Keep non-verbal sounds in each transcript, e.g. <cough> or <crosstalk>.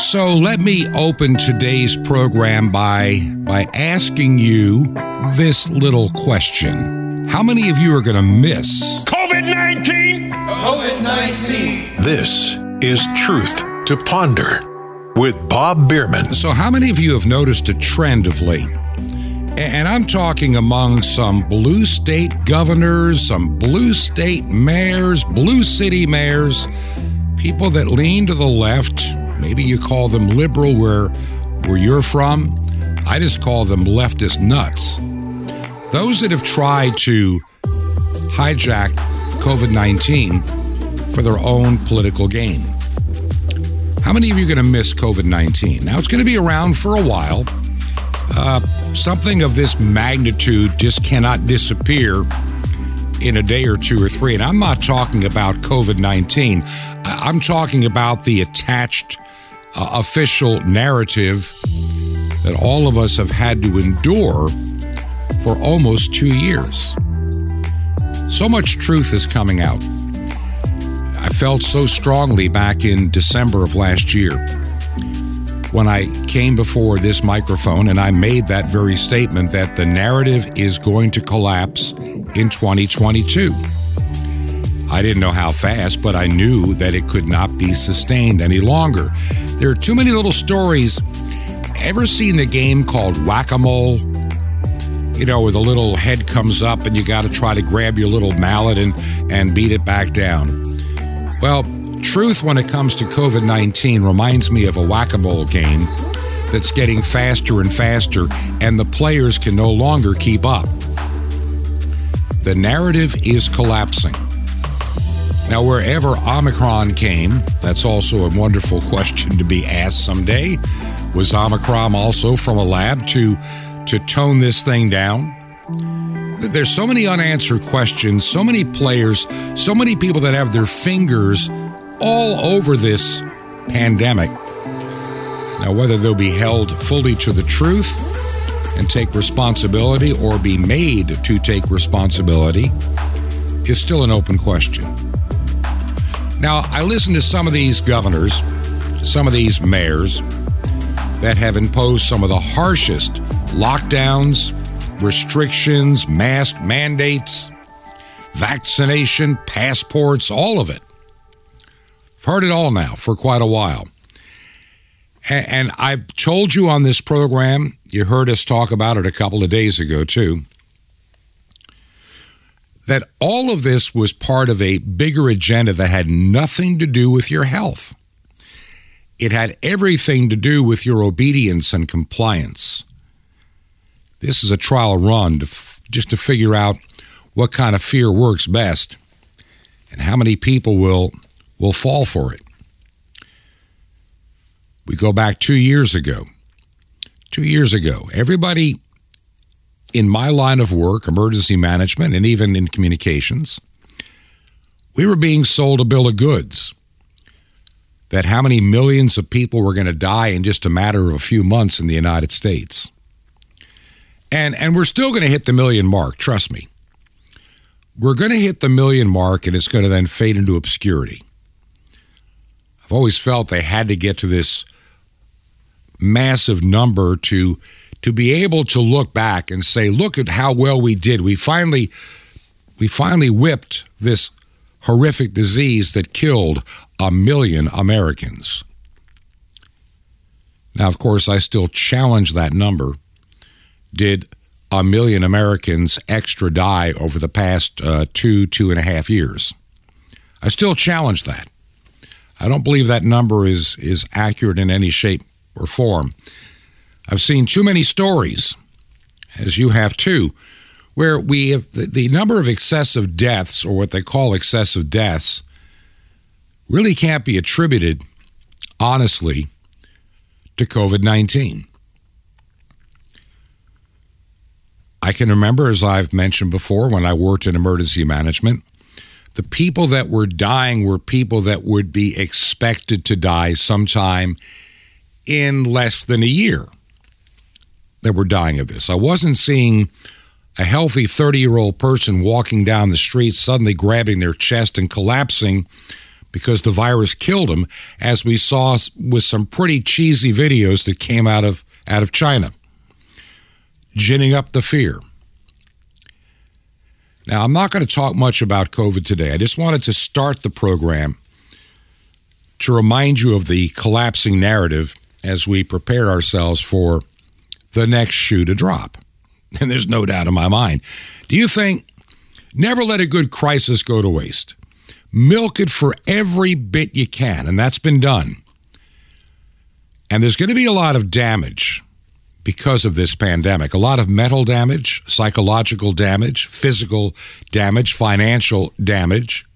So let me open today's program by by asking you this little question. How many of you are going to miss COVID 19? COVID 19. This is Truth to Ponder with Bob Bierman. So how many of you have noticed a trend of late? And I'm talking among some blue state governors, some blue state mayors, blue city mayors, people that lean to the left. Maybe you call them liberal where where you're from. I just call them leftist nuts. Those that have tried to hijack COVID 19 for their own political gain. How many of you are going to miss COVID 19? Now, it's going to be around for a while. Uh, something of this magnitude just cannot disappear in a day or two or three. And I'm not talking about COVID 19, I'm talking about the attached uh, official narrative that all of us have had to endure for almost two years. So much truth is coming out. I felt so strongly back in December of last year when I came before this microphone and I made that very statement that the narrative is going to collapse in 2022. I didn't know how fast, but I knew that it could not be sustained any longer. There are too many little stories. Ever seen the game called Whack a Mole? You know, where the little head comes up and you got to try to grab your little mallet and, and beat it back down. Well, truth when it comes to COVID 19 reminds me of a whack a mole game that's getting faster and faster, and the players can no longer keep up. The narrative is collapsing. Now, wherever Omicron came, that's also a wonderful question to be asked someday. Was Omicron also from a lab to, to tone this thing down? There's so many unanswered questions, so many players, so many people that have their fingers all over this pandemic. Now, whether they'll be held fully to the truth and take responsibility or be made to take responsibility is still an open question. Now, I listen to some of these governors, some of these mayors that have imposed some of the harshest lockdowns, restrictions, mask mandates, vaccination, passports, all of it. I've heard it all now for quite a while. And I've told you on this program, you heard us talk about it a couple of days ago too, that all of this was part of a bigger agenda that had nothing to do with your health. It had everything to do with your obedience and compliance. This is a trial run to f- just to figure out what kind of fear works best and how many people will will fall for it. We go back 2 years ago. 2 years ago, everybody in my line of work, emergency management, and even in communications, we were being sold a bill of goods that how many millions of people were going to die in just a matter of a few months in the United States. And, and we're still going to hit the million mark, trust me. We're going to hit the million mark and it's going to then fade into obscurity. I've always felt they had to get to this massive number to to be able to look back and say, look at how well we did. We finally we finally whipped this horrific disease that killed a million Americans. Now, of course, I still challenge that number. Did a million Americans extra die over the past uh, two, two and a half years? I still challenge that. I don't believe that number is, is accurate in any shape or form. I've seen too many stories, as you have too, where we have the, the number of excessive deaths, or what they call excessive deaths, really can't be attributed, honestly, to COVID 19. I can remember, as I've mentioned before, when I worked in emergency management, the people that were dying were people that would be expected to die sometime in less than a year that were dying of this. I wasn't seeing a healthy 30 year old person walking down the street suddenly grabbing their chest and collapsing because the virus killed him, as we saw with some pretty cheesy videos that came out of out of China, ginning up the fear. Now, I'm not going to talk much about COVID today. I just wanted to start the program to remind you of the collapsing narrative as we prepare ourselves for the next shoe to drop. <laughs> And there's no doubt in my mind. Do you think never let a good crisis go to waste? Milk it for every bit you can, and that's been done. And there's going to be a lot of damage because of this pandemic a lot of mental damage, psychological damage, physical damage, financial damage,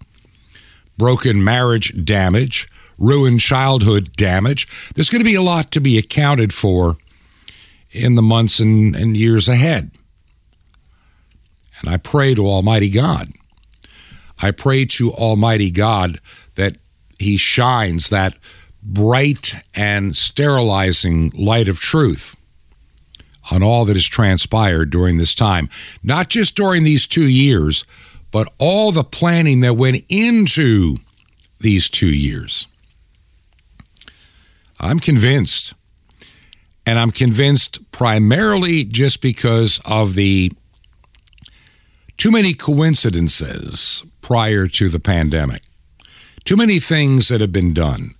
broken marriage damage, ruined childhood damage. There's going to be a lot to be accounted for in the months and, and years ahead. And I pray to Almighty God. I pray to Almighty God that He shines that bright and sterilizing light of truth on all that has transpired during this time, not just during these two years, but all the planning that went into these two years. I'm convinced, and I'm convinced primarily just because of the too many coincidences prior to the pandemic, too many things that have been done,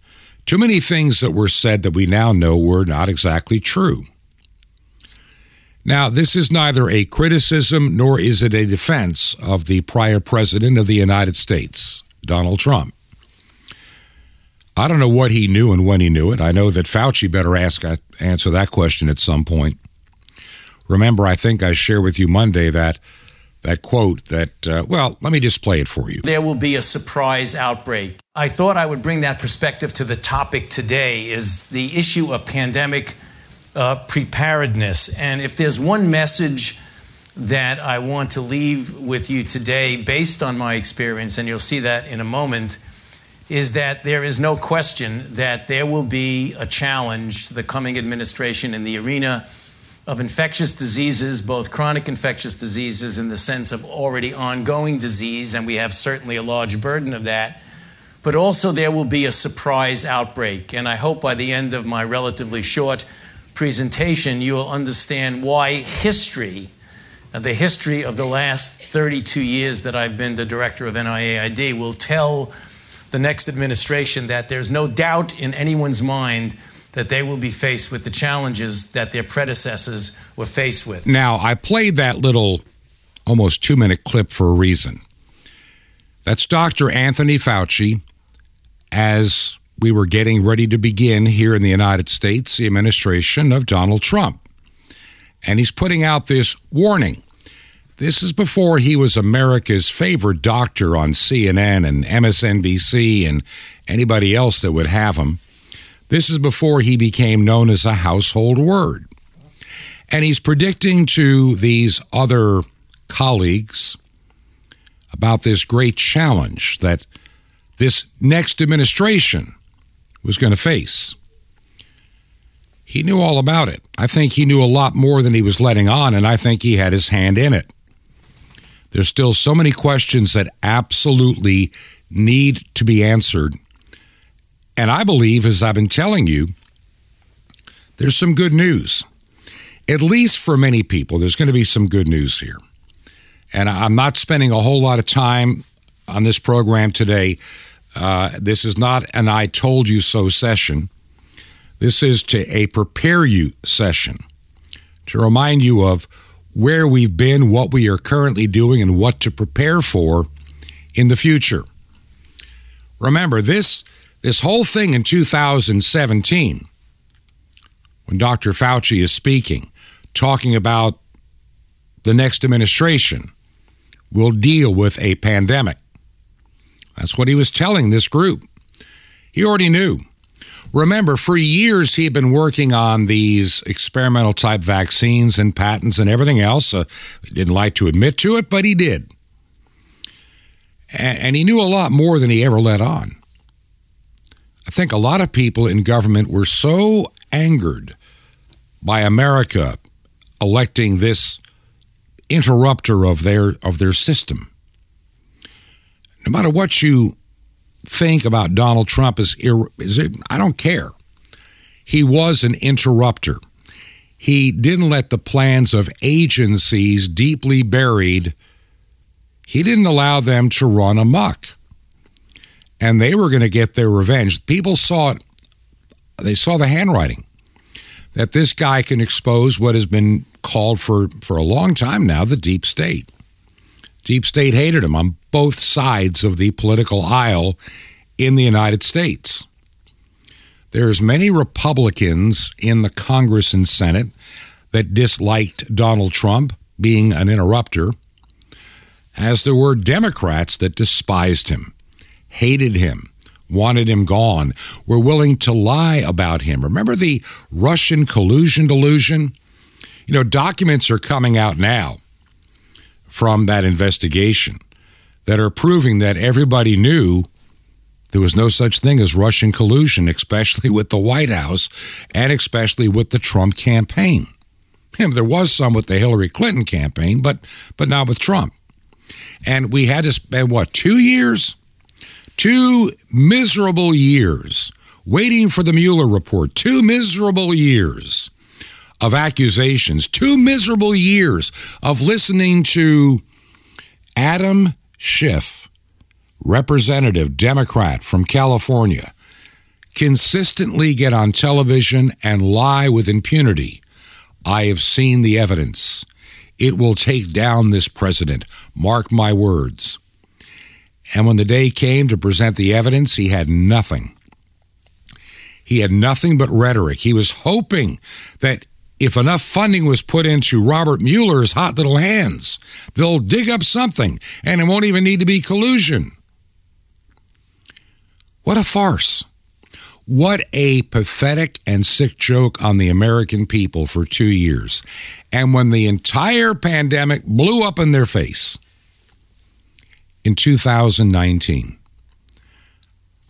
too many things that were said that we now know were not exactly true. Now, this is neither a criticism nor is it a defense of the prior president of the United States, Donald Trump. I don't know what he knew and when he knew it. I know that Fauci better ask uh, answer that question at some point. Remember, I think I share with you Monday that that quote that uh, well, let me just play it for you. There will be a surprise outbreak. I thought I would bring that perspective to the topic today is the issue of pandemic uh, preparedness. And if there's one message that I want to leave with you today, based on my experience, and you'll see that in a moment, is that there is no question that there will be a challenge to the coming administration in the arena of infectious diseases, both chronic infectious diseases in the sense of already ongoing disease, and we have certainly a large burden of that. But also, there will be a surprise outbreak. And I hope by the end of my relatively short presentation, you will understand why history, uh, the history of the last 32 years that I've been the director of NIAID, will tell the next administration that there's no doubt in anyone's mind that they will be faced with the challenges that their predecessors were faced with. Now, I played that little almost two minute clip for a reason. That's Dr. Anthony Fauci as we were getting ready to begin here in the United States the administration of Donald Trump. And he's putting out this warning. This is before he was America's favorite doctor on CNN and MSNBC and anybody else that would have him. This is before he became known as a household word. And he's predicting to these other colleagues about this great challenge that this next administration was going to face. He knew all about it. I think he knew a lot more than he was letting on, and I think he had his hand in it. There's still so many questions that absolutely need to be answered. And I believe, as I've been telling you, there's some good news. At least for many people, there's going to be some good news here. And I'm not spending a whole lot of time on this program today uh, this is not an I told you so session. This is to a prepare you session to remind you of where we've been, what we are currently doing, and what to prepare for in the future. Remember, this, this whole thing in 2017, when Dr. Fauci is speaking, talking about the next administration will deal with a pandemic. That's what he was telling this group. He already knew. Remember, for years he had been working on these experimental type vaccines and patents and everything else. Uh, didn't like to admit to it, but he did. And, and he knew a lot more than he ever let on. I think a lot of people in government were so angered by America electing this interrupter of their of their system no matter what you think about Donald Trump is, is it, I don't care. He was an interrupter. He didn't let the plans of agencies deeply buried, he didn't allow them to run amok. And they were going to get their revenge. People saw it, they saw the handwriting that this guy can expose what has been called for, for a long time now the deep state. Deep state hated him on both sides of the political aisle in the United States. There's many Republicans in the Congress and Senate that disliked Donald Trump being an interrupter, as there were Democrats that despised him, hated him, wanted him gone, were willing to lie about him. Remember the Russian collusion delusion? You know, documents are coming out now from that investigation that are proving that everybody knew there was no such thing as Russian collusion, especially with the White House and especially with the Trump campaign. And there was some with the Hillary Clinton campaign, but but not with Trump. And we had to spend what two years, two miserable years waiting for the Mueller report. Two miserable years of accusations, two miserable years of listening to Adam Schiff, representative Democrat from California, consistently get on television and lie with impunity. I have seen the evidence. It will take down this president. Mark my words. And when the day came to present the evidence, he had nothing. He had nothing but rhetoric. He was hoping that if enough funding was put into Robert Mueller's hot little hands, they'll dig up something and it won't even need to be collusion. What a farce. What a pathetic and sick joke on the American people for two years. And when the entire pandemic blew up in their face in 2019,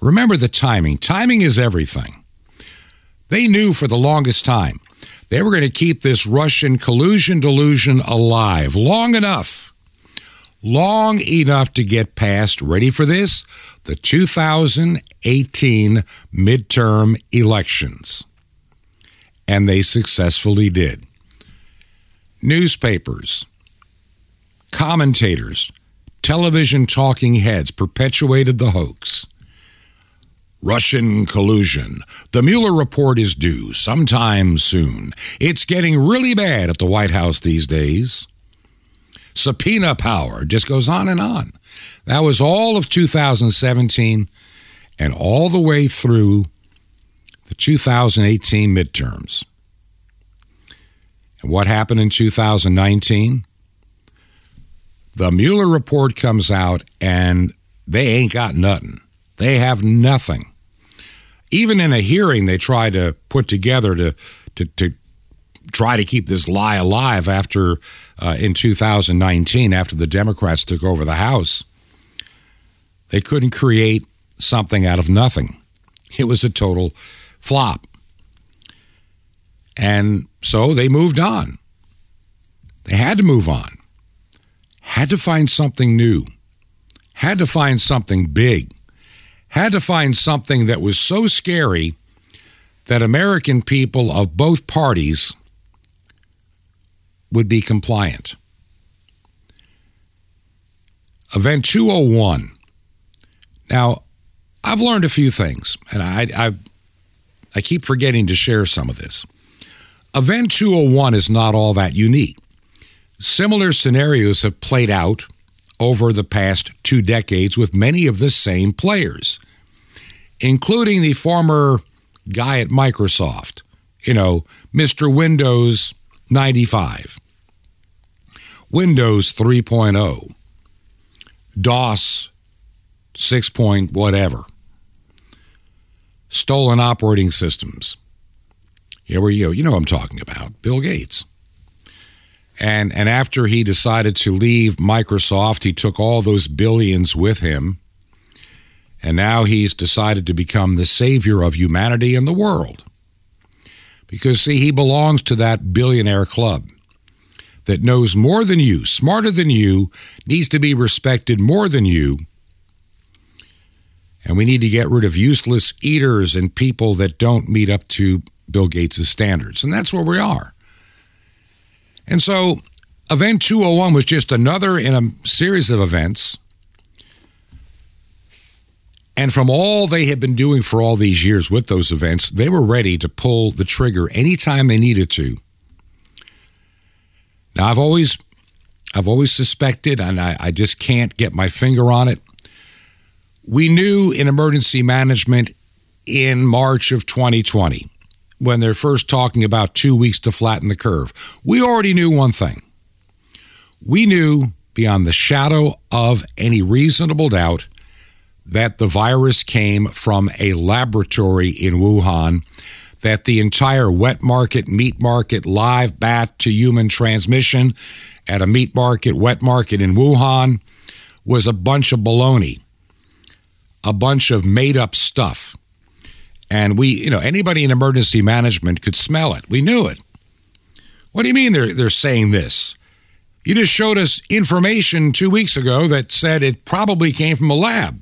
remember the timing. Timing is everything. They knew for the longest time they were going to keep this Russian collusion delusion alive long enough, long enough to get past, ready for this, the 2018 midterm elections. And they successfully did. Newspapers, commentators, television talking heads perpetuated the hoax. Russian collusion. The Mueller report is due sometime soon. It's getting really bad at the White House these days. Subpoena power just goes on and on. That was all of 2017 and all the way through the 2018 midterms. And what happened in 2019? The Mueller report comes out and they ain't got nothing. They have nothing even in a hearing they try to put together to to, to try to keep this lie alive after uh, in 2019 after the Democrats took over the House. They couldn't create something out of nothing. It was a total flop. And so they moved on. They had to move on. Had to find something new. Had to find something big had to find something that was so scary that American people of both parties would be compliant. Event 201. Now, I've learned a few things, and I, I, I keep forgetting to share some of this. Event 201 is not all that unique. Similar scenarios have played out over the past two decades with many of the same players including the former guy at Microsoft, you know, Mr. Windows 95, Windows 3.0, DOS 6. Point whatever, stolen operating systems. Yeah, where you you know I'm talking about, Bill Gates. And and after he decided to leave Microsoft, he took all those billions with him and now he's decided to become the savior of humanity and the world. Because, see, he belongs to that billionaire club that knows more than you, smarter than you, needs to be respected more than you. And we need to get rid of useless eaters and people that don't meet up to Bill Gates' standards. And that's where we are. And so, Event 201 was just another in a series of events. And from all they had been doing for all these years with those events, they were ready to pull the trigger anytime they needed to. Now, I've always I've always suspected, and I, I just can't get my finger on it. We knew in emergency management in March of 2020, when they're first talking about two weeks to flatten the curve, we already knew one thing. We knew beyond the shadow of any reasonable doubt that the virus came from a laboratory in Wuhan, that the entire wet market, meat market, live bat to human transmission at a meat market, wet market in Wuhan was a bunch of baloney, a bunch of made up stuff. And we, you know, anybody in emergency management could smell it. We knew it. What do you mean they're, they're saying this? You just showed us information two weeks ago that said it probably came from a lab.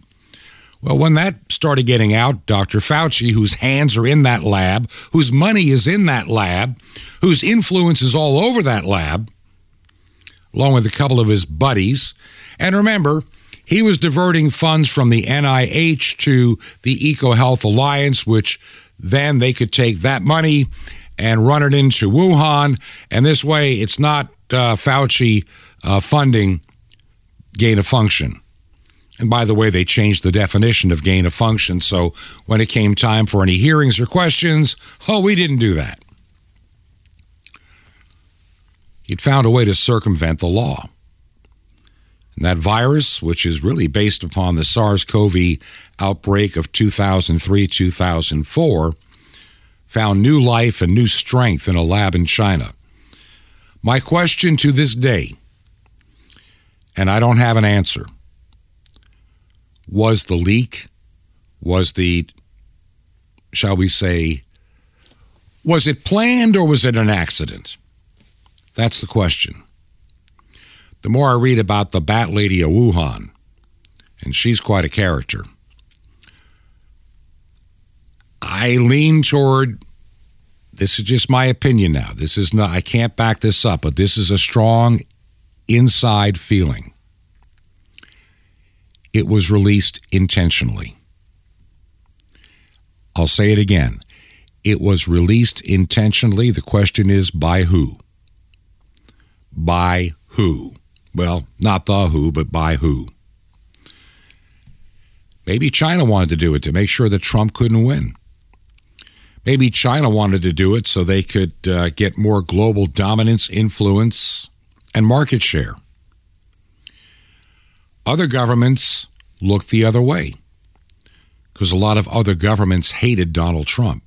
Well, when that started getting out, Dr. Fauci, whose hands are in that lab, whose money is in that lab, whose influence is all over that lab, along with a couple of his buddies. And remember, he was diverting funds from the NIH to the EcoHealth Alliance, which then they could take that money and run it into Wuhan. And this way, it's not uh, Fauci uh, funding gain of function. And by the way, they changed the definition of gain of function. So when it came time for any hearings or questions, oh, we didn't do that. He'd found a way to circumvent the law. And that virus, which is really based upon the SARS CoV outbreak of 2003 2004, found new life and new strength in a lab in China. My question to this day, and I don't have an answer, was the leak, was the, shall we say, was it planned or was it an accident? That's the question. The more I read about the Bat Lady of Wuhan, and she's quite a character, I lean toward this is just my opinion now. This is not, I can't back this up, but this is a strong inside feeling. It was released intentionally. I'll say it again. It was released intentionally. The question is by who? By who? Well, not the who, but by who? Maybe China wanted to do it to make sure that Trump couldn't win. Maybe China wanted to do it so they could uh, get more global dominance, influence, and market share. Other governments looked the other way because a lot of other governments hated Donald Trump.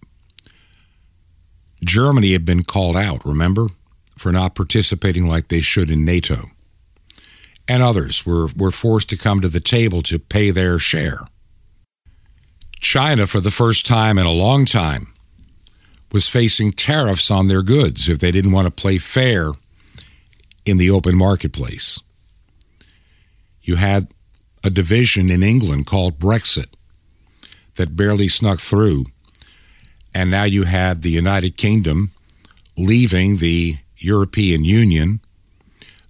Germany had been called out, remember, for not participating like they should in NATO. And others were, were forced to come to the table to pay their share. China, for the first time in a long time, was facing tariffs on their goods if they didn't want to play fair in the open marketplace. You had a division in England called Brexit that barely snuck through. And now you had the United Kingdom leaving the European Union.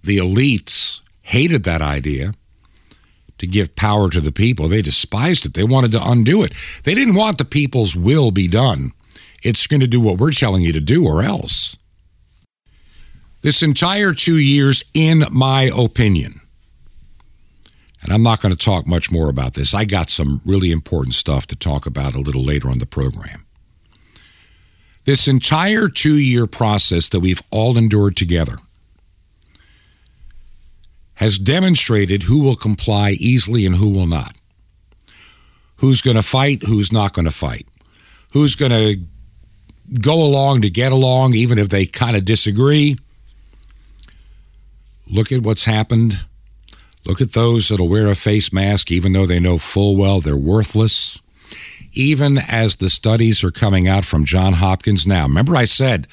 The elites hated that idea to give power to the people. They despised it. They wanted to undo it. They didn't want the people's will be done. It's going to do what we're telling you to do, or else. This entire two years, in my opinion, and I'm not going to talk much more about this. I got some really important stuff to talk about a little later on the program. This entire two year process that we've all endured together has demonstrated who will comply easily and who will not. Who's going to fight, who's not going to fight. Who's going to go along to get along, even if they kind of disagree. Look at what's happened. Look at those that'll wear a face mask even though they know full well they're worthless. Even as the studies are coming out from John Hopkins now. Remember, I said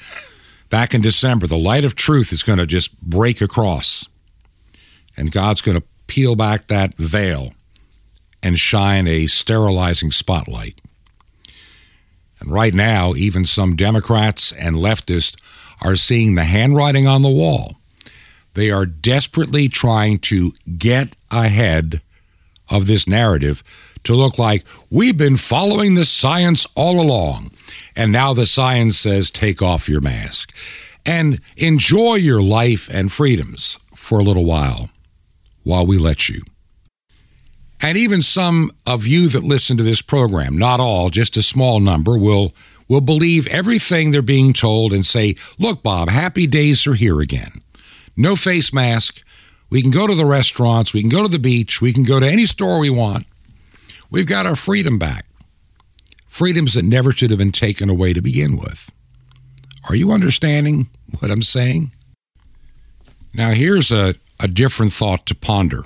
back in December, the light of truth is going to just break across, and God's going to peel back that veil, and shine a sterilizing spotlight. And right now, even some Democrats and leftists are seeing the handwriting on the wall. They are desperately trying to get ahead of this narrative to look like we've been following the science all along. And now the science says take off your mask and enjoy your life and freedoms for a little while while we let you. And even some of you that listen to this program, not all, just a small number, will, will believe everything they're being told and say, Look, Bob, happy days are here again. No face mask. We can go to the restaurants. We can go to the beach. We can go to any store we want. We've got our freedom back. Freedoms that never should have been taken away to begin with. Are you understanding what I'm saying? Now, here's a, a different thought to ponder.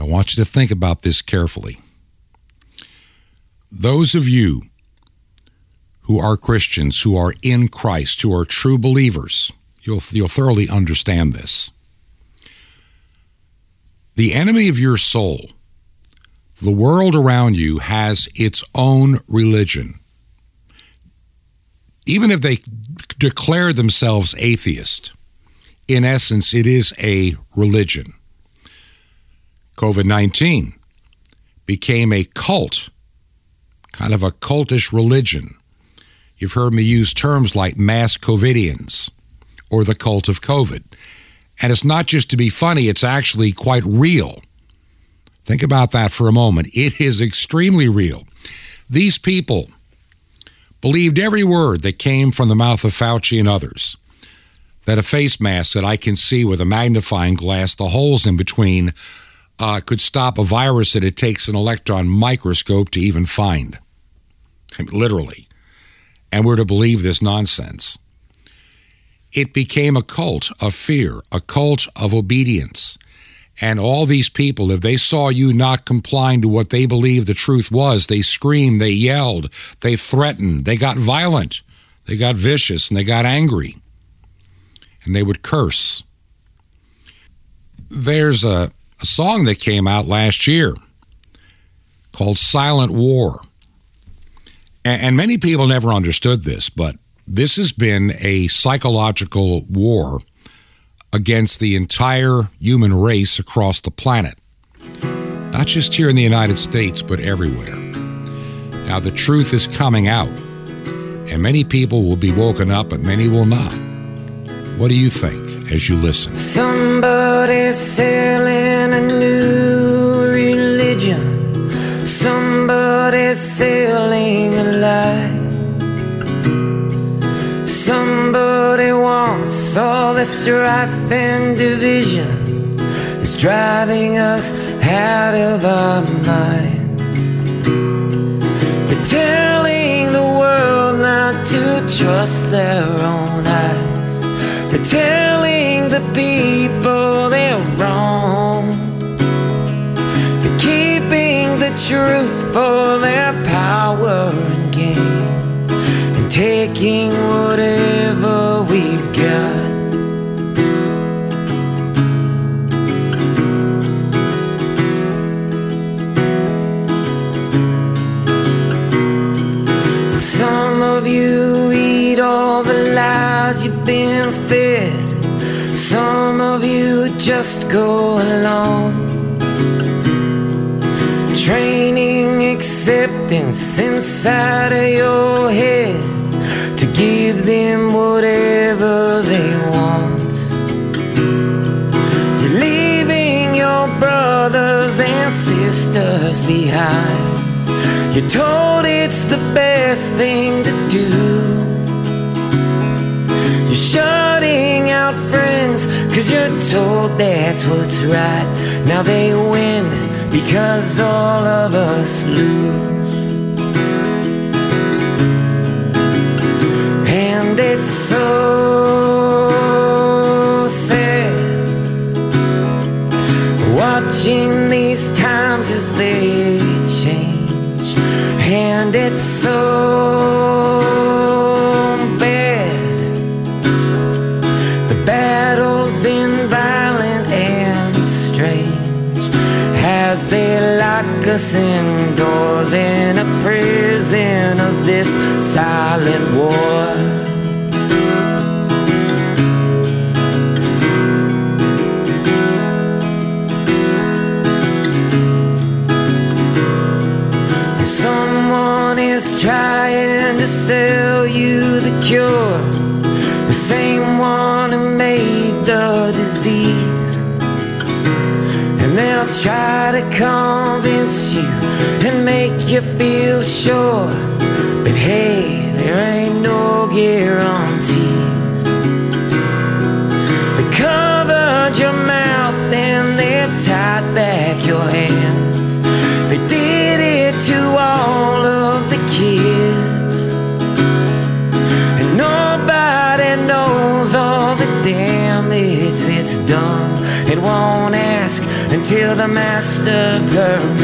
I want you to think about this carefully. Those of you who are Christians, who are in Christ, who are true believers, you'll, you'll thoroughly understand this. The enemy of your soul, the world around you, has its own religion. Even if they declare themselves atheist, in essence, it is a religion. COVID 19 became a cult, kind of a cultish religion. You've heard me use terms like mass COVIDians or the cult of COVID. And it's not just to be funny, it's actually quite real. Think about that for a moment. It is extremely real. These people believed every word that came from the mouth of Fauci and others. That a face mask that I can see with a magnifying glass, the holes in between, uh, could stop a virus that it takes an electron microscope to even find. literally. And we're to believe this nonsense. It became a cult of fear, a cult of obedience. And all these people, if they saw you not complying to what they believed the truth was, they screamed, they yelled, they threatened, they got violent, they got vicious, and they got angry. And they would curse. There's a, a song that came out last year called Silent War. And many people never understood this, but this has been a psychological war against the entire human race across the planet. Not just here in the United States, but everywhere. Now, the truth is coming out, and many people will be woken up, but many will not. What do you think as you listen? Somebody's selling a new religion. Somebody's selling a lie. Somebody wants all the strife and division It's driving us out of our minds. They're telling the world not to trust their own eyes. They're telling the people they're wrong. They're keeping the truth for their power and gain. And taking whatever we've Some of you just go along. Training acceptance inside of your head to give them whatever they want. You're leaving your brothers and sisters behind. You're told it's the best thing to do. Out friends cause you're told that's what's right. Now they win because all of us lose. And it's so indoors in a prison of this silent war. Someone is trying to sell you the cure, the same one who made the disease. And they'll try feel sure. But hey, there ain't no guarantees. They covered your mouth and they've tied back your hands. They did it to all of the kids. And nobody knows all the damage that's done and won't ask until the master permits.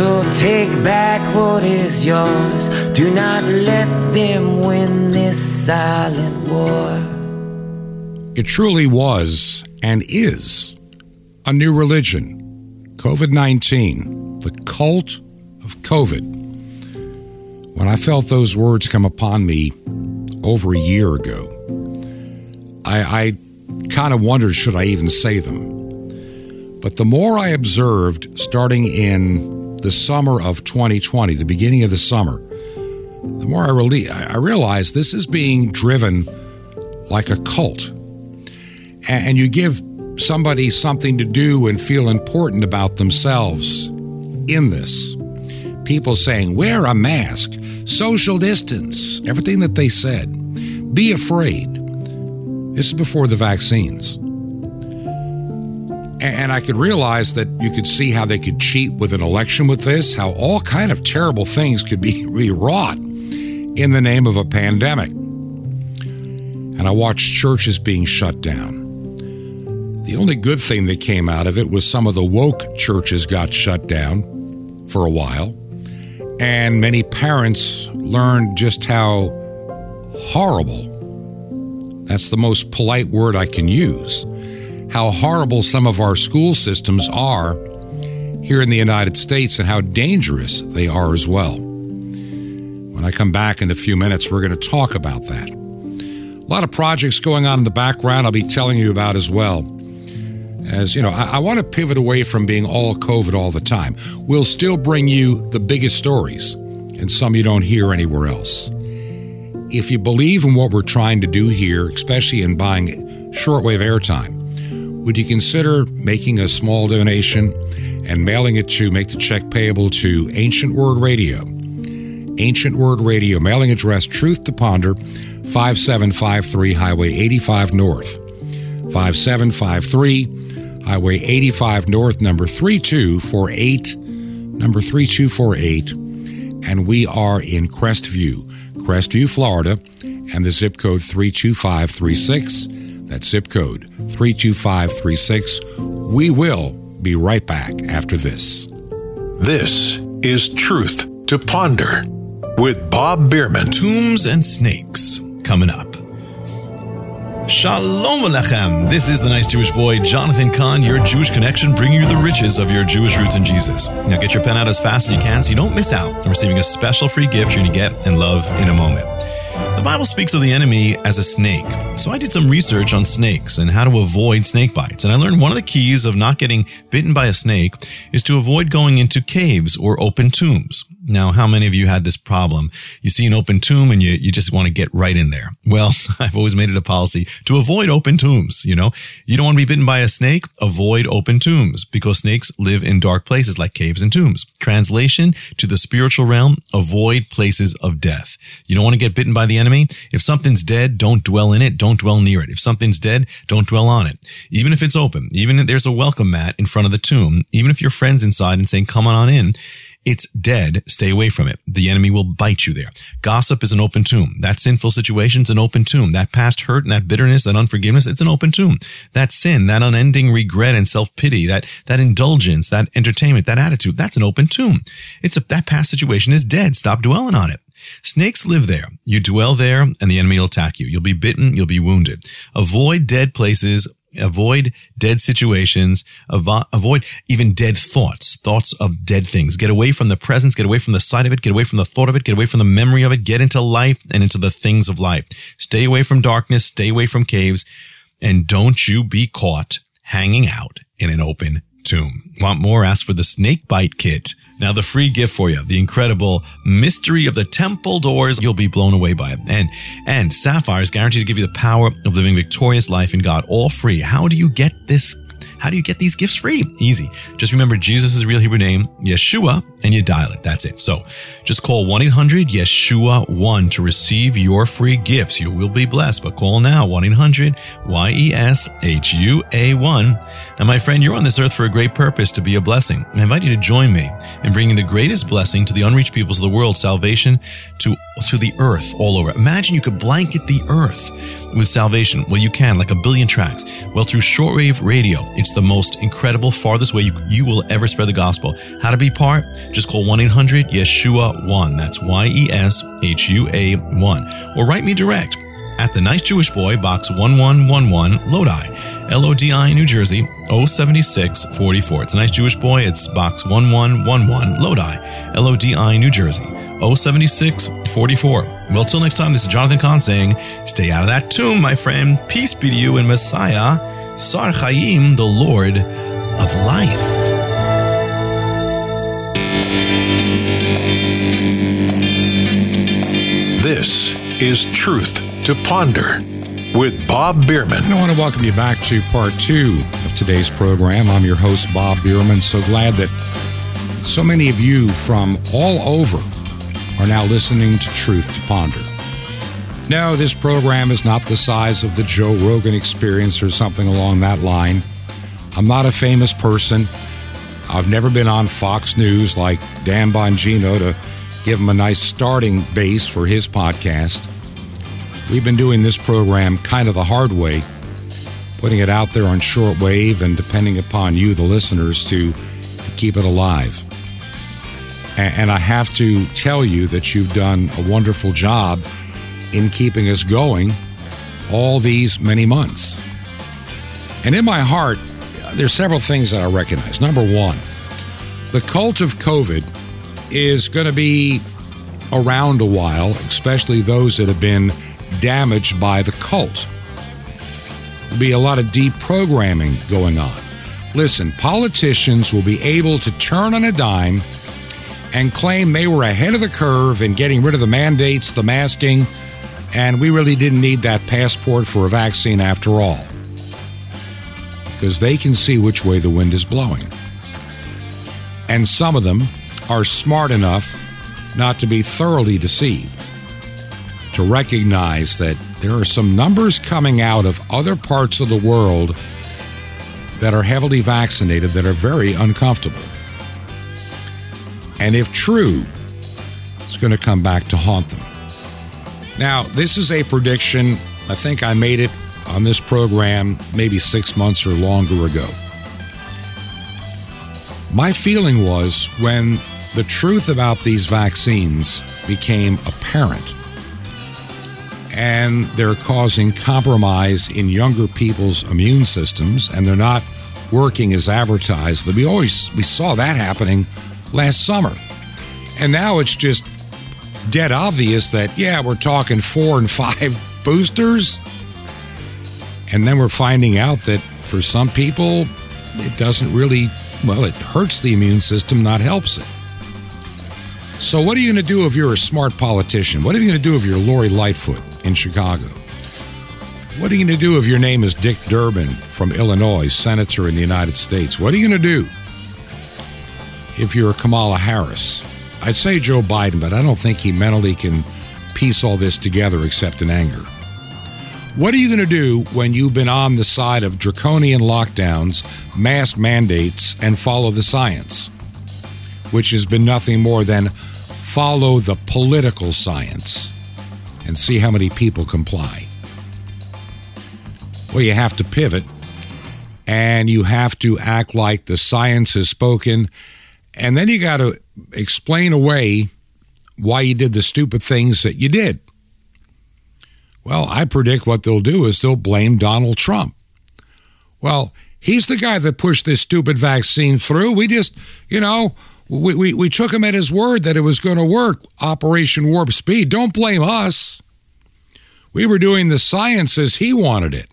So take back what is yours. Do not let them win this silent war. It truly was and is a new religion. COVID 19, the cult of COVID. When I felt those words come upon me over a year ago, I, I kind of wondered should I even say them. But the more I observed, starting in the summer of 2020, the beginning of the summer, the more I, I realized this is being driven like a cult. And you give somebody something to do and feel important about themselves in this. People saying, wear a mask, social distance, everything that they said, be afraid. This is before the vaccines. And I could realize that you could see how they could cheat with an election with this, how all kind of terrible things could be, <laughs> be wrought in the name of a pandemic. And I watched churches being shut down. The only good thing that came out of it was some of the woke churches got shut down for a while, and many parents learned just how horrible that's the most polite word I can use how horrible some of our school systems are here in the United States and how dangerous they are as well. When I come back in a few minutes, we're going to talk about that. A lot of projects going on in the background I'll be telling you about as well. As you know, I, I want to pivot away from being all COVID all the time. We'll still bring you the biggest stories and some you don't hear anywhere else. If you believe in what we're trying to do here, especially in buying shortwave airtime, would you consider making a small donation and mailing it to make the check payable to Ancient Word Radio? Ancient Word Radio, mailing address Truth to Ponder, 5753 Highway 85 North. 5753 Highway 85 North, number 3248. Number 3248. And we are in Crestview, Crestview, Florida, and the zip code 32536. That zip code 32536. We will be right back after this. This is Truth to Ponder with Bob Bierman. Tombs and snakes coming up. Shalom Alechem. This is the nice Jewish boy, Jonathan Cahn, your Jewish connection, bringing you the riches of your Jewish roots in Jesus. Now get your pen out as fast as you can so you don't miss out on receiving a special free gift you're going to get and love in a moment. The Bible speaks of the enemy as a snake. So I did some research on snakes and how to avoid snake bites. And I learned one of the keys of not getting bitten by a snake is to avoid going into caves or open tombs. Now, how many of you had this problem? You see an open tomb and you, you just want to get right in there. Well, <laughs> I've always made it a policy to avoid open tombs. You know, you don't want to be bitten by a snake. Avoid open tombs because snakes live in dark places like caves and tombs. Translation to the spiritual realm, avoid places of death. You don't want to get bitten by the enemy. If something's dead, don't dwell in it. Don't dwell near it. If something's dead, don't dwell on it. Even if it's open, even if there's a welcome mat in front of the tomb, even if your friend's inside and saying, come on in, it's dead. Stay away from it. The enemy will bite you there. Gossip is an open tomb. That sinful situation is an open tomb. That past hurt and that bitterness, that unforgiveness, it's an open tomb. That sin, that unending regret and self-pity, that, that indulgence, that entertainment, that attitude, that's an open tomb. It's a, that past situation is dead. Stop dwelling on it. Snakes live there. You dwell there and the enemy will attack you. You'll be bitten. You'll be wounded. Avoid dead places avoid dead situations, avo- avoid even dead thoughts, thoughts of dead things. Get away from the presence, get away from the sight of it, get away from the thought of it, get away from the memory of it, get into life and into the things of life. Stay away from darkness, stay away from caves, and don't you be caught hanging out in an open tomb. Want more? Ask for the snake bite kit. Now, the free gift for you, the incredible mystery of the temple doors, you'll be blown away by it. And, and Sapphire is guaranteed to give you the power of living victorious life in God, all free. How do you get this how do you get these gifts free? Easy. Just remember Jesus' real Hebrew name, Yeshua, and you dial it. That's it. So just call 1-800-YESHUA-1 to receive your free gifts. You will be blessed, but call now 1-800-Y-E-S-H-U-A-1. Now, my friend, you're on this earth for a great purpose to be a blessing. I invite you to join me in bringing the greatest blessing to the unreached peoples of the world, salvation to, to the earth all over. Imagine you could blanket the earth with salvation. Well, you can, like a billion tracks. Well, through shortwave radio, it's the most incredible, farthest way you, you will ever spread the gospel. How to be part? Just call 1 800 Yeshua 1. That's Y E S H U A 1. Or write me direct at the Nice Jewish Boy, Box 1111, Lodi, LODI, New Jersey, 07644. It's a Nice Jewish Boy. It's Box 1111, Lodi, LODI, New Jersey, 07644. Well, till next time, this is Jonathan Cahn saying, stay out of that tomb, my friend. Peace be to you and Messiah, Sar Chaim, the Lord of life. This is Truth to Ponder with Bob Bierman. And I want to welcome you back to part two of today's program. I'm your host, Bob Bierman. So glad that so many of you from all over are now listening to Truth to Ponder. No, this program is not the size of the Joe Rogan experience or something along that line. I'm not a famous person. I've never been on Fox News like Dan Bongino to give him a nice starting base for his podcast. We've been doing this program kind of the hard way, putting it out there on shortwave and depending upon you, the listeners, to, to keep it alive. And, I have to tell you that you've done a wonderful job in keeping us going all these many months. And in my heart, there's several things that I recognize. Number one, the cult of COVID is going to be around a while, especially those that have been damaged by the cult. There'll be a lot of deprogramming going on. Listen, politicians will be able to turn on a dime and claim they were ahead of the curve in getting rid of the mandates, the masking, and we really didn't need that passport for a vaccine after all. Because they can see which way the wind is blowing. And some of them are smart enough not to be thoroughly deceived, to recognize that there are some numbers coming out of other parts of the world that are heavily vaccinated that are very uncomfortable. And if true, it's going to come back to haunt them. Now, this is a prediction. I think I made it on this program maybe six months or longer ago. My feeling was when the truth about these vaccines became apparent and they're causing compromise in younger people's immune systems and they're not working as advertised. We always we saw that happening last summer. And now it's just dead obvious that yeah, we're talking 4 and 5 <laughs> boosters. And then we're finding out that for some people it doesn't really well, it hurts the immune system, not helps it. So, what are you going to do if you're a smart politician? What are you going to do if you're Lori Lightfoot in Chicago? What are you going to do if your name is Dick Durbin from Illinois, senator in the United States? What are you going to do if you're Kamala Harris? I'd say Joe Biden, but I don't think he mentally can piece all this together except in anger. What are you going to do when you've been on the side of draconian lockdowns, mask mandates, and follow the science? Which has been nothing more than follow the political science and see how many people comply. Well, you have to pivot and you have to act like the science has spoken. And then you got to explain away why you did the stupid things that you did. Well, I predict what they'll do is they'll blame Donald Trump. Well, he's the guy that pushed this stupid vaccine through. We just, you know, we, we, we took him at his word that it was going to work, Operation Warp Speed. Don't blame us. We were doing the science as he wanted it.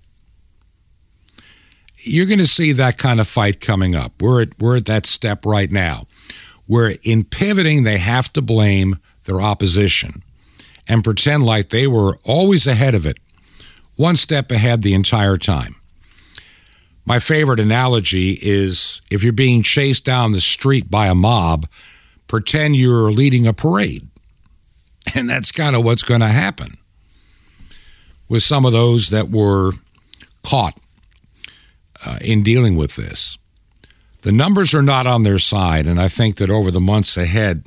You're going to see that kind of fight coming up. We're at, we're at that step right now where in pivoting, they have to blame their opposition and pretend like they were always ahead of it, one step ahead the entire time. My favorite analogy is if you're being chased down the street by a mob, pretend you're leading a parade. <laughs> And that's kind of what's going to happen with some of those that were caught uh, in dealing with this. The numbers are not on their side, and I think that over the months ahead,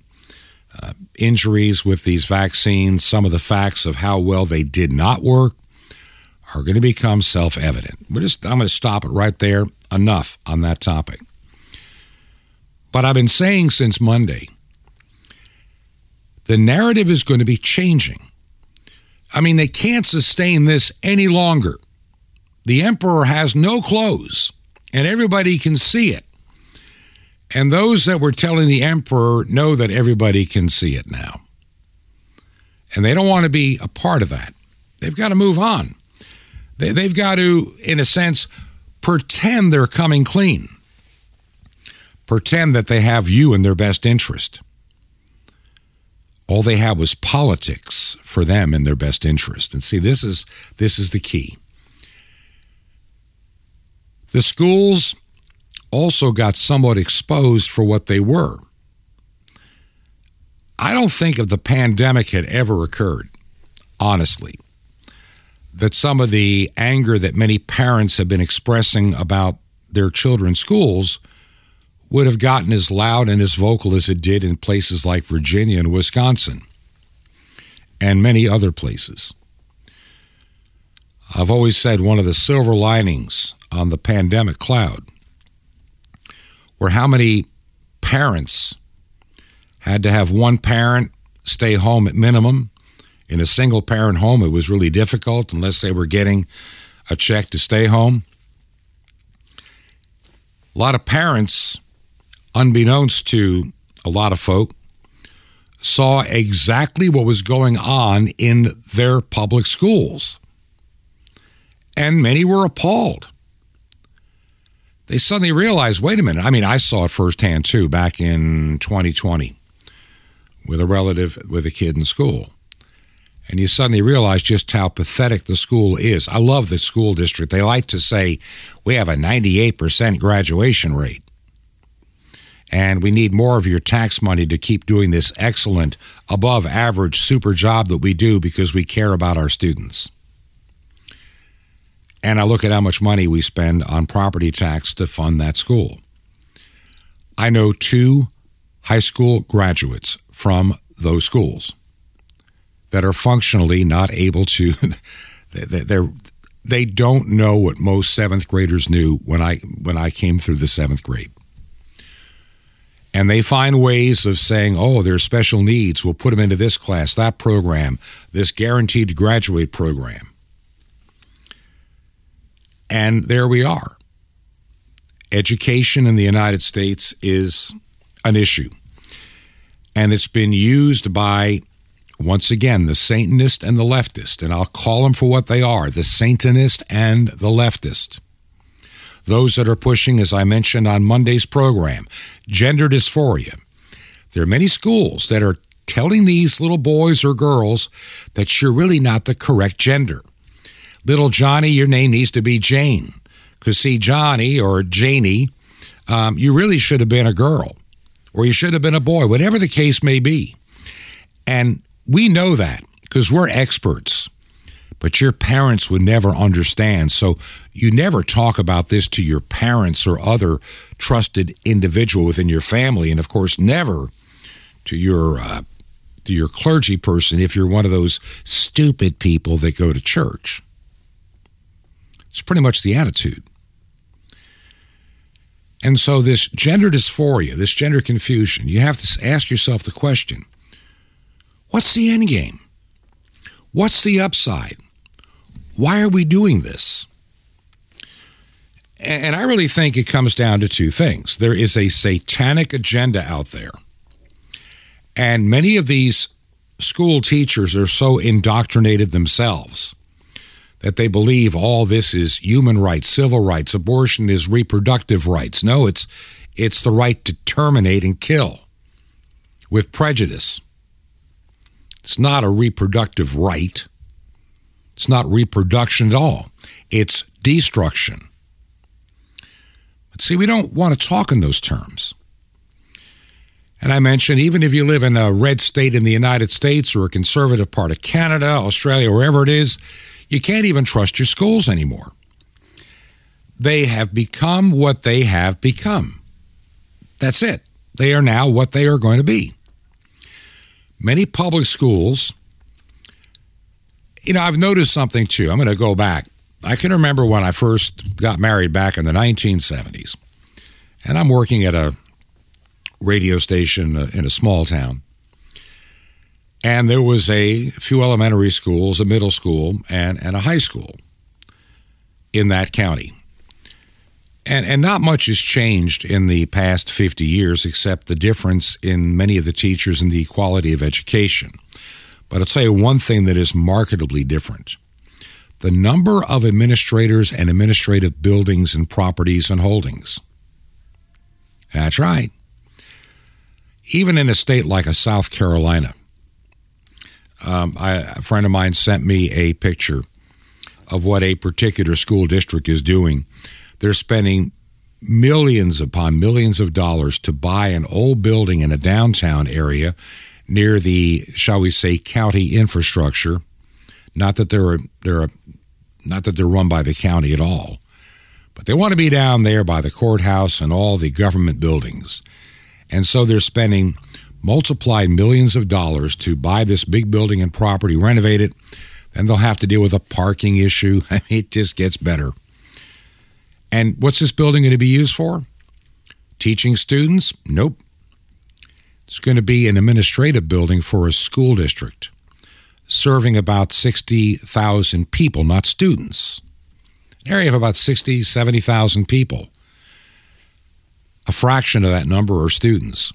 uh, injuries with these vaccines, some of the facts of how well they did not work are going to become self evident. I'm going to stop it right there. Enough on that topic. But I've been saying since Monday the narrative is going to be changing. I mean, they can't sustain this any longer. The emperor has no clothes, and everybody can see it. And those that were telling the emperor know that everybody can see it now. And they don't want to be a part of that. They've got to move on. They, they've got to, in a sense, pretend they're coming clean, pretend that they have you in their best interest. All they have was politics for them in their best interest. And see, this is this is the key. The schools also got somewhat exposed for what they were. I don't think if the pandemic had ever occurred, honestly, that some of the anger that many parents have been expressing about their children's schools would have gotten as loud and as vocal as it did in places like Virginia and Wisconsin and many other places. I've always said one of the silver linings on the pandemic cloud were how many parents had to have one parent stay home at minimum. In a single parent home, it was really difficult unless they were getting a check to stay home. A lot of parents, unbeknownst to a lot of folk, saw exactly what was going on in their public schools. And many were appalled they suddenly realized wait a minute. I mean, I saw it firsthand too back in 2020 with a relative with a kid in school. And you suddenly realize just how pathetic the school is. I love the school district. They like to say we have a 98% graduation rate. And we need more of your tax money to keep doing this excellent, above average, super job that we do because we care about our students. And I look at how much money we spend on property tax to fund that school. I know two high school graduates from those schools that are functionally not able to <laughs> they're they don't know what most seventh graders knew when I when I came through the seventh grade. And they find ways of saying, oh, there's special needs. We'll put them into this class, that program, this guaranteed graduate program. And there we are. Education in the United States is an issue. And it's been used by once again, the Satanist and the leftist, and I'll call them for what they are the Satanist and the leftist. Those that are pushing, as I mentioned on Monday's program, gender dysphoria. There are many schools that are telling these little boys or girls that you're really not the correct gender. Little Johnny, your name needs to be Jane. Because, see, Johnny or Janie, um, you really should have been a girl, or you should have been a boy, whatever the case may be. And we know that because we're experts, but your parents would never understand. So you never talk about this to your parents or other trusted individual within your family, and of course, never to your uh, to your clergy person if you're one of those stupid people that go to church. It's pretty much the attitude. And so, this gender dysphoria, this gender confusion, you have to ask yourself the question What's the end game? What's the upside? Why are we doing this? And I really think it comes down to two things. There is a satanic agenda out there. And many of these school teachers are so indoctrinated themselves that they believe all this is human rights, civil rights, abortion is reproductive rights. No, it's it's the right to terminate and kill with prejudice. It's not a reproductive right. It's not reproduction at all. It's destruction. But see, we don't want to talk in those terms. And I mentioned even if you live in a red state in the United States or a conservative part of Canada, Australia, wherever it is, you can't even trust your schools anymore. They have become what they have become. That's it. They are now what they are going to be many public schools, you know, I've noticed something too. I'm going to go back. I can remember when I first got married back in the 1970s, and I'm working at a radio station uh, in a small town. And there was a few elementary schools, a middle school, and, and a high school in that county. And, and not much has changed in the past 50 years except the difference in many of the teachers and the quality of education. But I'll tell you one thing that is markedly different the number of administrators and administrative buildings and properties and holdings. That's right. Even in a state like a South Carolina, um, I, a friend of mine sent me a picture of what a particular school district is doing they're spending millions upon millions of dollars to buy an old building in a downtown area near the, shall we say, county infrastructure. Not that they're they're not that they're run by the county at all, but they want to be down there by the courthouse and all the government buildings, and so they're spending multiplied millions of dollars to buy this big building and property, renovate it. Then they'll have to deal with a parking issue. <laughs> it just gets better. And what's this building going to be used for? Teaching students? Nope. It's going to be an administrative building for a school district serving about 60,000 people, not students. An area of about 60, 70,000 people. A fraction of that number are students.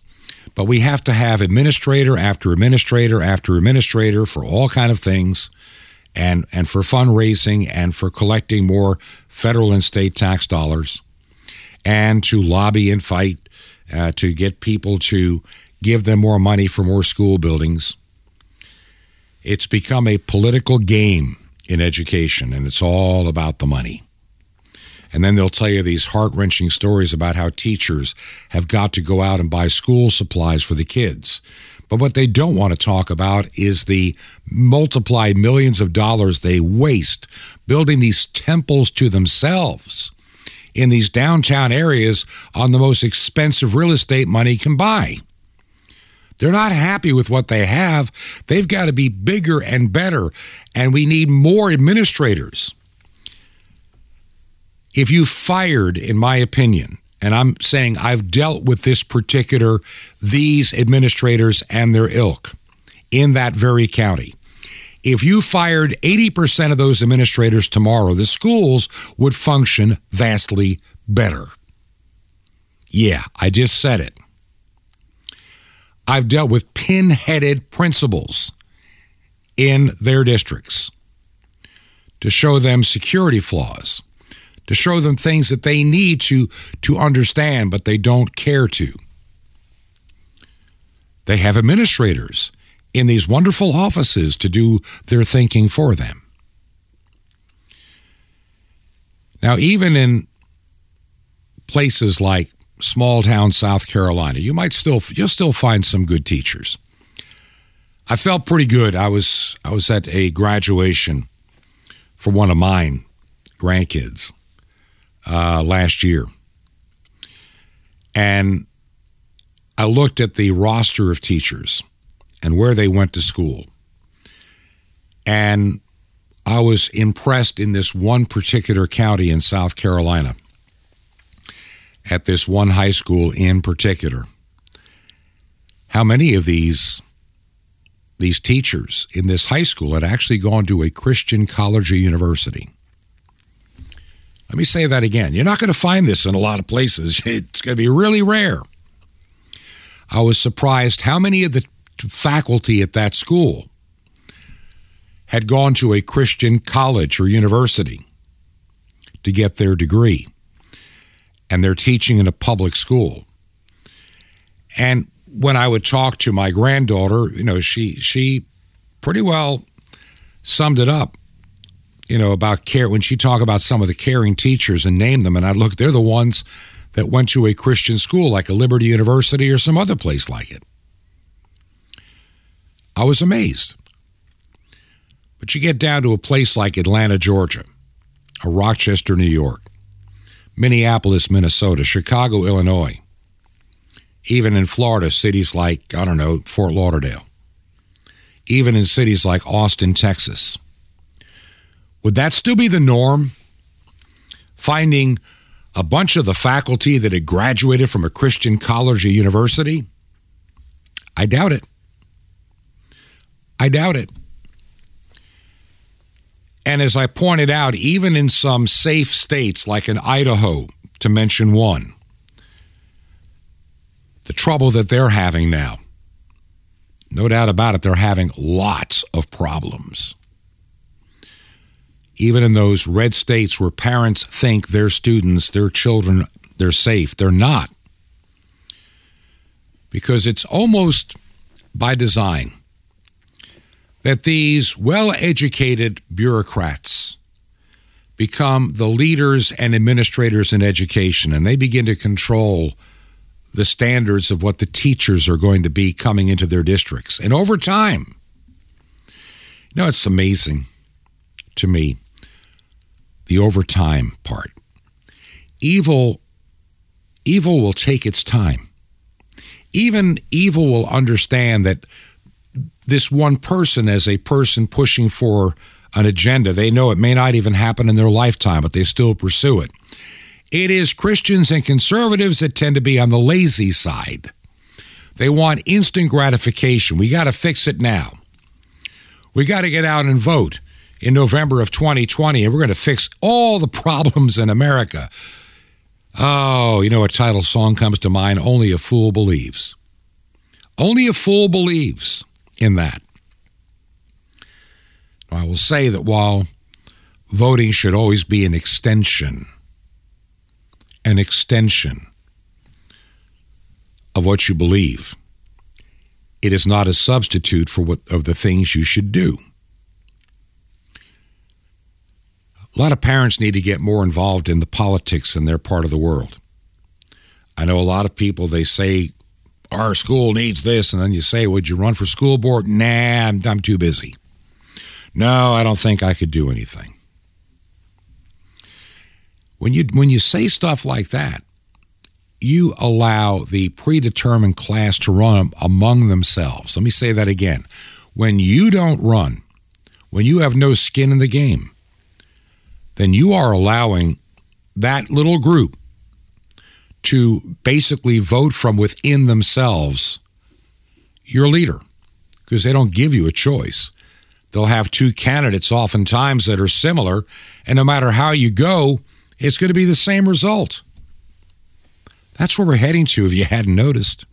But we have to have administrator after administrator after administrator for all kind of things and, and for fundraising and for collecting more federal and state tax dollars and to lobby and fight uh, to get people to give them more money for more school buildings. It's become a political game in education, and it's all about the money. And then they'll tell you these heart wrenching stories about how teachers have got to go out and buy school supplies for the kids But what they don't want to talk about is the multiplied millions of dollars they waste building these temples to themselves in these downtown areas on the most expensive real estate money can buy. They're not happy with what they have. They've got to be bigger and better, and we need more administrators. If you fired, in my opinion, and I'm saying I've dealt with this particular, these administrators and their ilk in that very county. If you fired 80% of those administrators tomorrow, the schools would function vastly better. Yeah, I just said it. I've dealt with pin-headed principals in their districts to show them security flaws, to show them things that they need to, to understand, but they don't care to. They have administrators in these wonderful offices to do their thinking for them. Now, even in places like small town South Carolina, you might still you'll still find some good teachers. I felt pretty good. I was I was at a graduation for one of mine grandkids uh, last year, and I looked at the roster of teachers and where they went to school, and I was impressed in this one particular county in South Carolina at this one high school in particular. How many of these these teachers in this high school had actually gone to a Christian college or university? Let me say that again. You're not going to find this in a lot of places. <laughs> It's going to be really rare. I was surprised how many of the faculty at that school had gone to a Christian college or university to get their degree and they're teaching in a public school. And when I would talk to my granddaughter, you know, she she pretty well summed it up, you know, about care when she talked about some of the caring teachers and named them and I look they're the ones that went to a Christian school like a Liberty University or some other place like it. I was amazed. But you get down to a place like Atlanta, Georgia, or Rochester, New York, Minneapolis, Minnesota, Chicago, Illinois, even in Florida, cities like, I don't know, Fort Lauderdale, even in cities like Austin, Texas. Would that still be the norm? Finding a bunch of the faculty that had graduated from a Christian college or university? I doubt it. I doubt it. And as I pointed out, even in some safe states like in Idaho, to mention one, the trouble that they're having now, no doubt about it, they're having lots of problems. Even in those red states where parents think their students, their children, they're safe, they're not. Because it's almost by design that these well educated bureaucrats become the leaders and administrators in education, and they begin to control the standards of what the teachers are going to be coming into their districts. And over time, you know, it's amazing to me the overtime part. Evil evil will take its time. Even evil will understand that this one person as a person pushing for an agenda. They know it may not even happen in their lifetime, but they still pursue it. It is Christians and conservatives that tend to be on the lazy side. They want instant gratification. We got to fix it now. We got to get out and vote in November of 2020, and we're going to fix all the <laughs> problems in America. Oh, you know, a title song comes to mind Only a Fool Believes. Only a Fool Believes in that. I will say that while voting should always be an extension, an extension of what you believe, it is not a substitute for what of the things you should do. A lot of parents need to get more involved in the politics in their part of the world. I know a lot of people they say our school needs this, and then you say, Would you run for school board? Nah, I'm, I'm too busy. No, I don't think I could do anything. When you when you say stuff like that, you allow the predetermined class to run among themselves. Let me say that again. When you don't run, when you have no skin in the game, then you are allowing that little group to basically vote from within themselves your leader because they don't give you a choice. They'll have two candidates oftentimes that are similar, and no matter how you go, it's going to be the same result. That's where we're heading to if you hadn't noticed.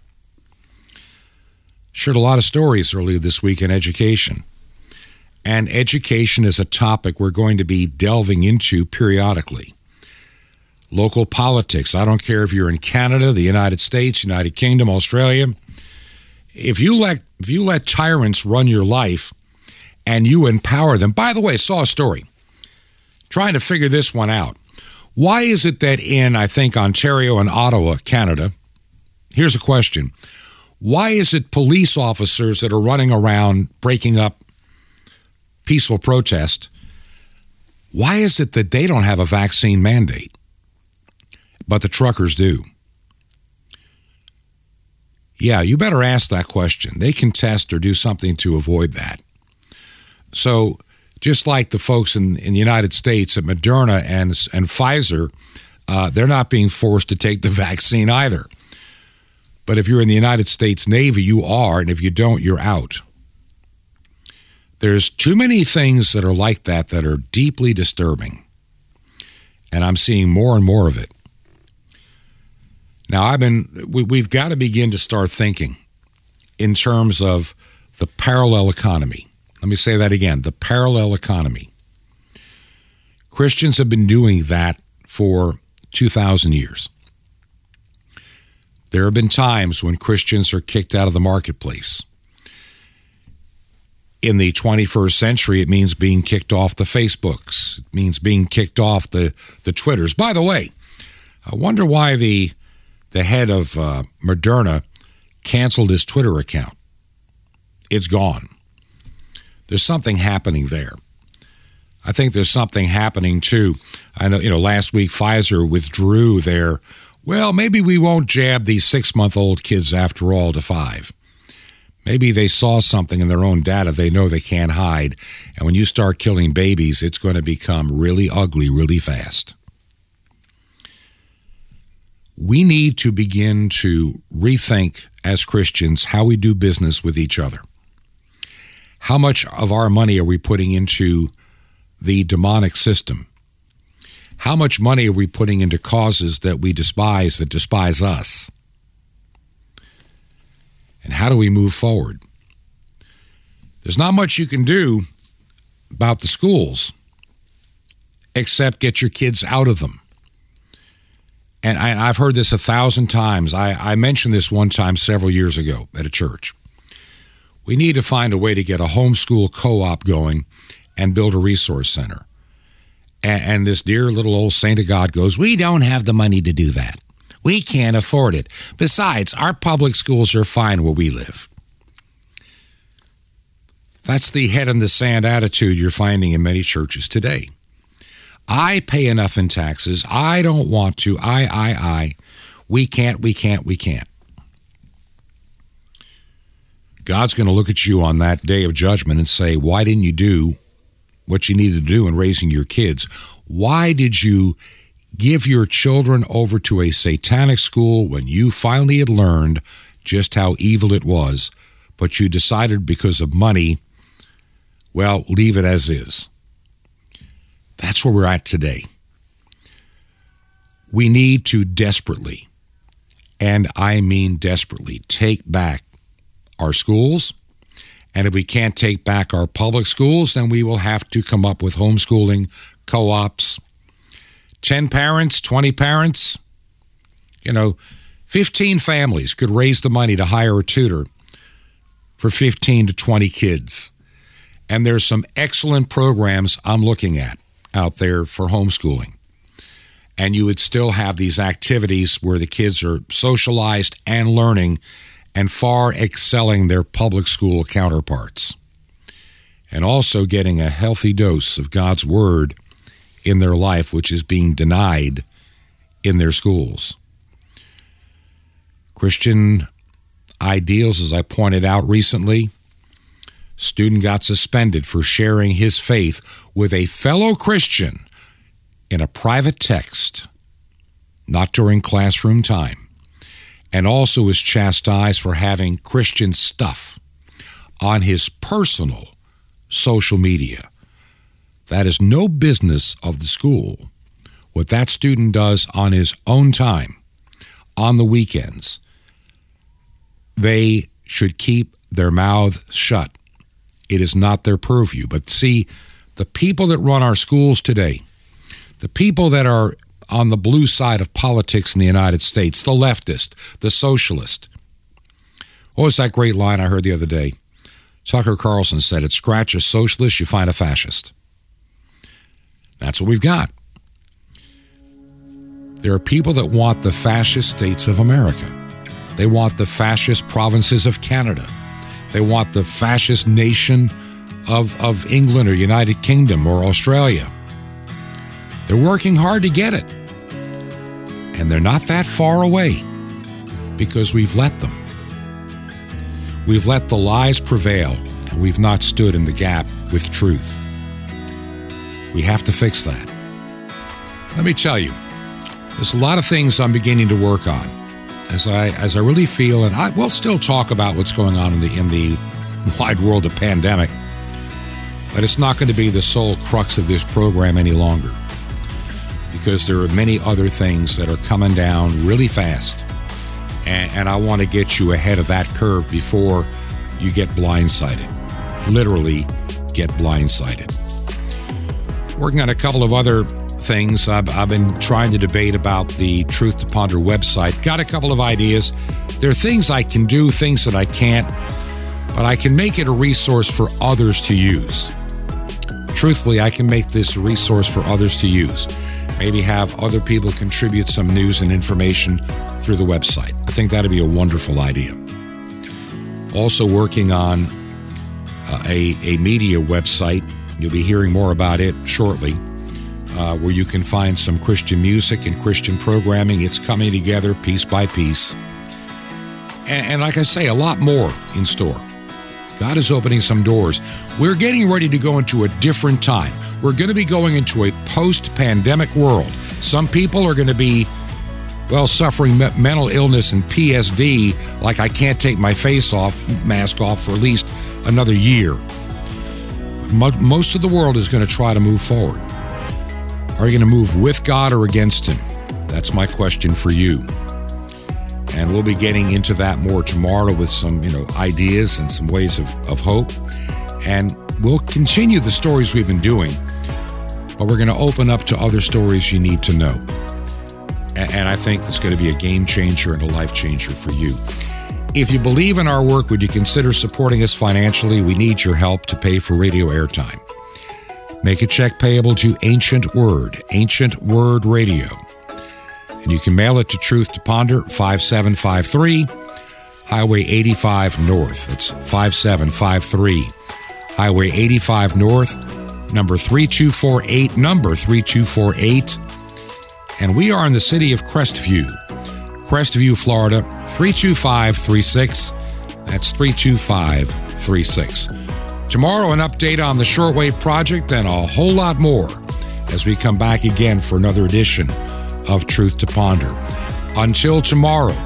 Shared a lot of stories earlier this week in education. And education is a topic we're going to be delving into periodically. Local politics, I don't care if you're in Canada, the United States, United Kingdom, Australia. If you let if you let tyrants run your life and you empower them. By the way, saw a story trying to figure this one out. Why is it that in, I think, Ontario and Ottawa, Canada, here's a question. Why is it police officers that are running around breaking up peaceful protest, why is it that they don't have a vaccine mandate, but the truckers do? Yeah, you better ask that question. They can test or do something to avoid that. So, just like the folks in, in the United States at Moderna and, and Pfizer, uh, they're not being forced to take the <laughs> vaccine either. But if you're in the United States Navy, you are, and if you don't, you're out. There's too many things that are like that that are deeply disturbing. And I'm seeing more and more of it. Now, I've been, we, have got to begin to start thinking in terms of the parallel economy. Let me say that again the parallel economy. Christians have been doing that for 2,000 years. There have been times when Christians are kicked out of the marketplace. In the 21st century, it means being kicked off the Facebooks. It means being kicked off the, the Twitters. By the way, I wonder why the, the head of uh, Moderna canceled his Twitter account. It's gone. There's something happening there. I think there's something happening too. I know, you know, last week Pfizer withdrew their, well, maybe we won't jab these six month old kids after all to five. Maybe they saw something in their own data they know they can't hide. And when you start killing babies, it's going to become really ugly really fast. We need to begin to rethink as Christians how we do business with each other. How much of our money are we putting into the demonic system? How much money are we putting into causes that we despise, that despise us? And how do we move forward? There's not much you can do about the schools except get your kids out of them. And I, have heard this a thousand times. I, I mentioned this one time several years ago at a church. We need to find a way to get a homeschool co op going and build a resource center. And, and this dear little old saint of God goes, We don't have the money to do that. We can't afford it. Besides, our public schools are fine where we live. That's the head in the sand attitude you're finding in many churches today. I pay enough in taxes. I don't want to. I, I, I. We can't, we can't, we can't. God's going to look at you on that day of judgment and say, Why didn't you do what you needed to do in raising your kids? Why did you give your children over to a satanic school when you finally had learned just how evil it was, but you decided because of money, well, leave it as is? That's where we're at today. We need to desperately, and I mean desperately, take back our schools. And if we can't take back our public schools, then we will have to come up with homeschooling co ops. 10 parents, 20 parents, you know, 15 families could raise the money to hire a tutor for 15 to 20 kids. And there's some excellent programs I'm looking at out there for homeschooling. And you would still have these activities where the kids are socialized and learning and far excelling their public school counterparts, and also getting a healthy dose of God's Word in their life, which is being denied in their schools. Christian ideals, as I pointed out recently, student got suspended for sharing his faith with a fellow Christian in a private text, not during classroom time, and also was chastised for having Christian stuff on his personal social media. That is no business of the school. What that student does on his own time, on the weekends, they should keep their mouth shut. It is not their purview. But see, the people that run our schools today, the people that are on the blue side of politics in the United States, the leftist, the socialist. What was that great line I heard the other day? Tucker Carlson said, "It scratch a socialist, you find a fascist." That's what we've got. There are people that want the fascist states of America. They want the fascist provinces of Canada. They want the fascist nation of, of England or United Kingdom or Australia. They're working hard to get it. And they're not that far away because we've let them. We've let the lies prevail and we've not stood in the gap with truth. We have to fix that. Let me tell you, there's a lot of things I'm beginning to work on as I as I really feel, and I will still talk about what's going on in the in the <laughs> wide world of pandemic, but it's not going to be the sole crux of this program any longer because there are many other things that are coming down really fast, and, and I want to get you ahead of that curve before you get blindsided, literally get blindsided working on a couple of other things. I've, I've, been trying to debate about the Truth to Ponder website. Got a couple of ideas. There are things I can do, things that I can't, but I can make it a resource for others to use. Truthfully, I can make this a resource for others to use. Maybe have other people contribute some news and information through the website. I think that'd be a wonderful idea. Also, working on uh, a, a media website You'll be hearing more about it shortly, uh, where you can find some Christian music and Christian programming. It's coming together piece by piece. And, and like I say, a lot more in store. God is opening some doors. We're getting ready to go into a different time. We're going to be going into a post pandemic world. Some people are going to be, well, suffering me- mental illness and PSD, like I can't take my face off, mask off for at least another year most of the world is going to try to move forward. Are you going to move with God or against Him? That's my question for you. And we'll be getting into that more tomorrow with some, you know, ideas and some ways of, of hope. And we'll continue the stories we've been doing, but we're going to open up to other stories you need to know. And, and I think it's going to be a game changer and a life changer for you. If you believe in our work, would you consider supporting us financially? We need your help to pay for radio airtime. Make a check payable to Ancient Word, Ancient Word Radio. And you can mail it to Truth to Ponder, 5753, Highway 85 North. That's 5753, Highway 85 North, number 3248, number 3248. And we are in the city of Crestview. Crestview, Florida, 32536. That's 32536. Tomorrow, an update on the Shortwave Project and a whole lot more as we come back again for another edition of Truth to Ponder. Until tomorrow,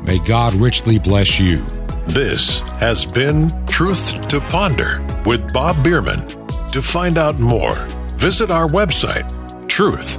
may God richly bless you. This has been Truth to Ponder with Bob Bierman. To find out more, visit our website, truth,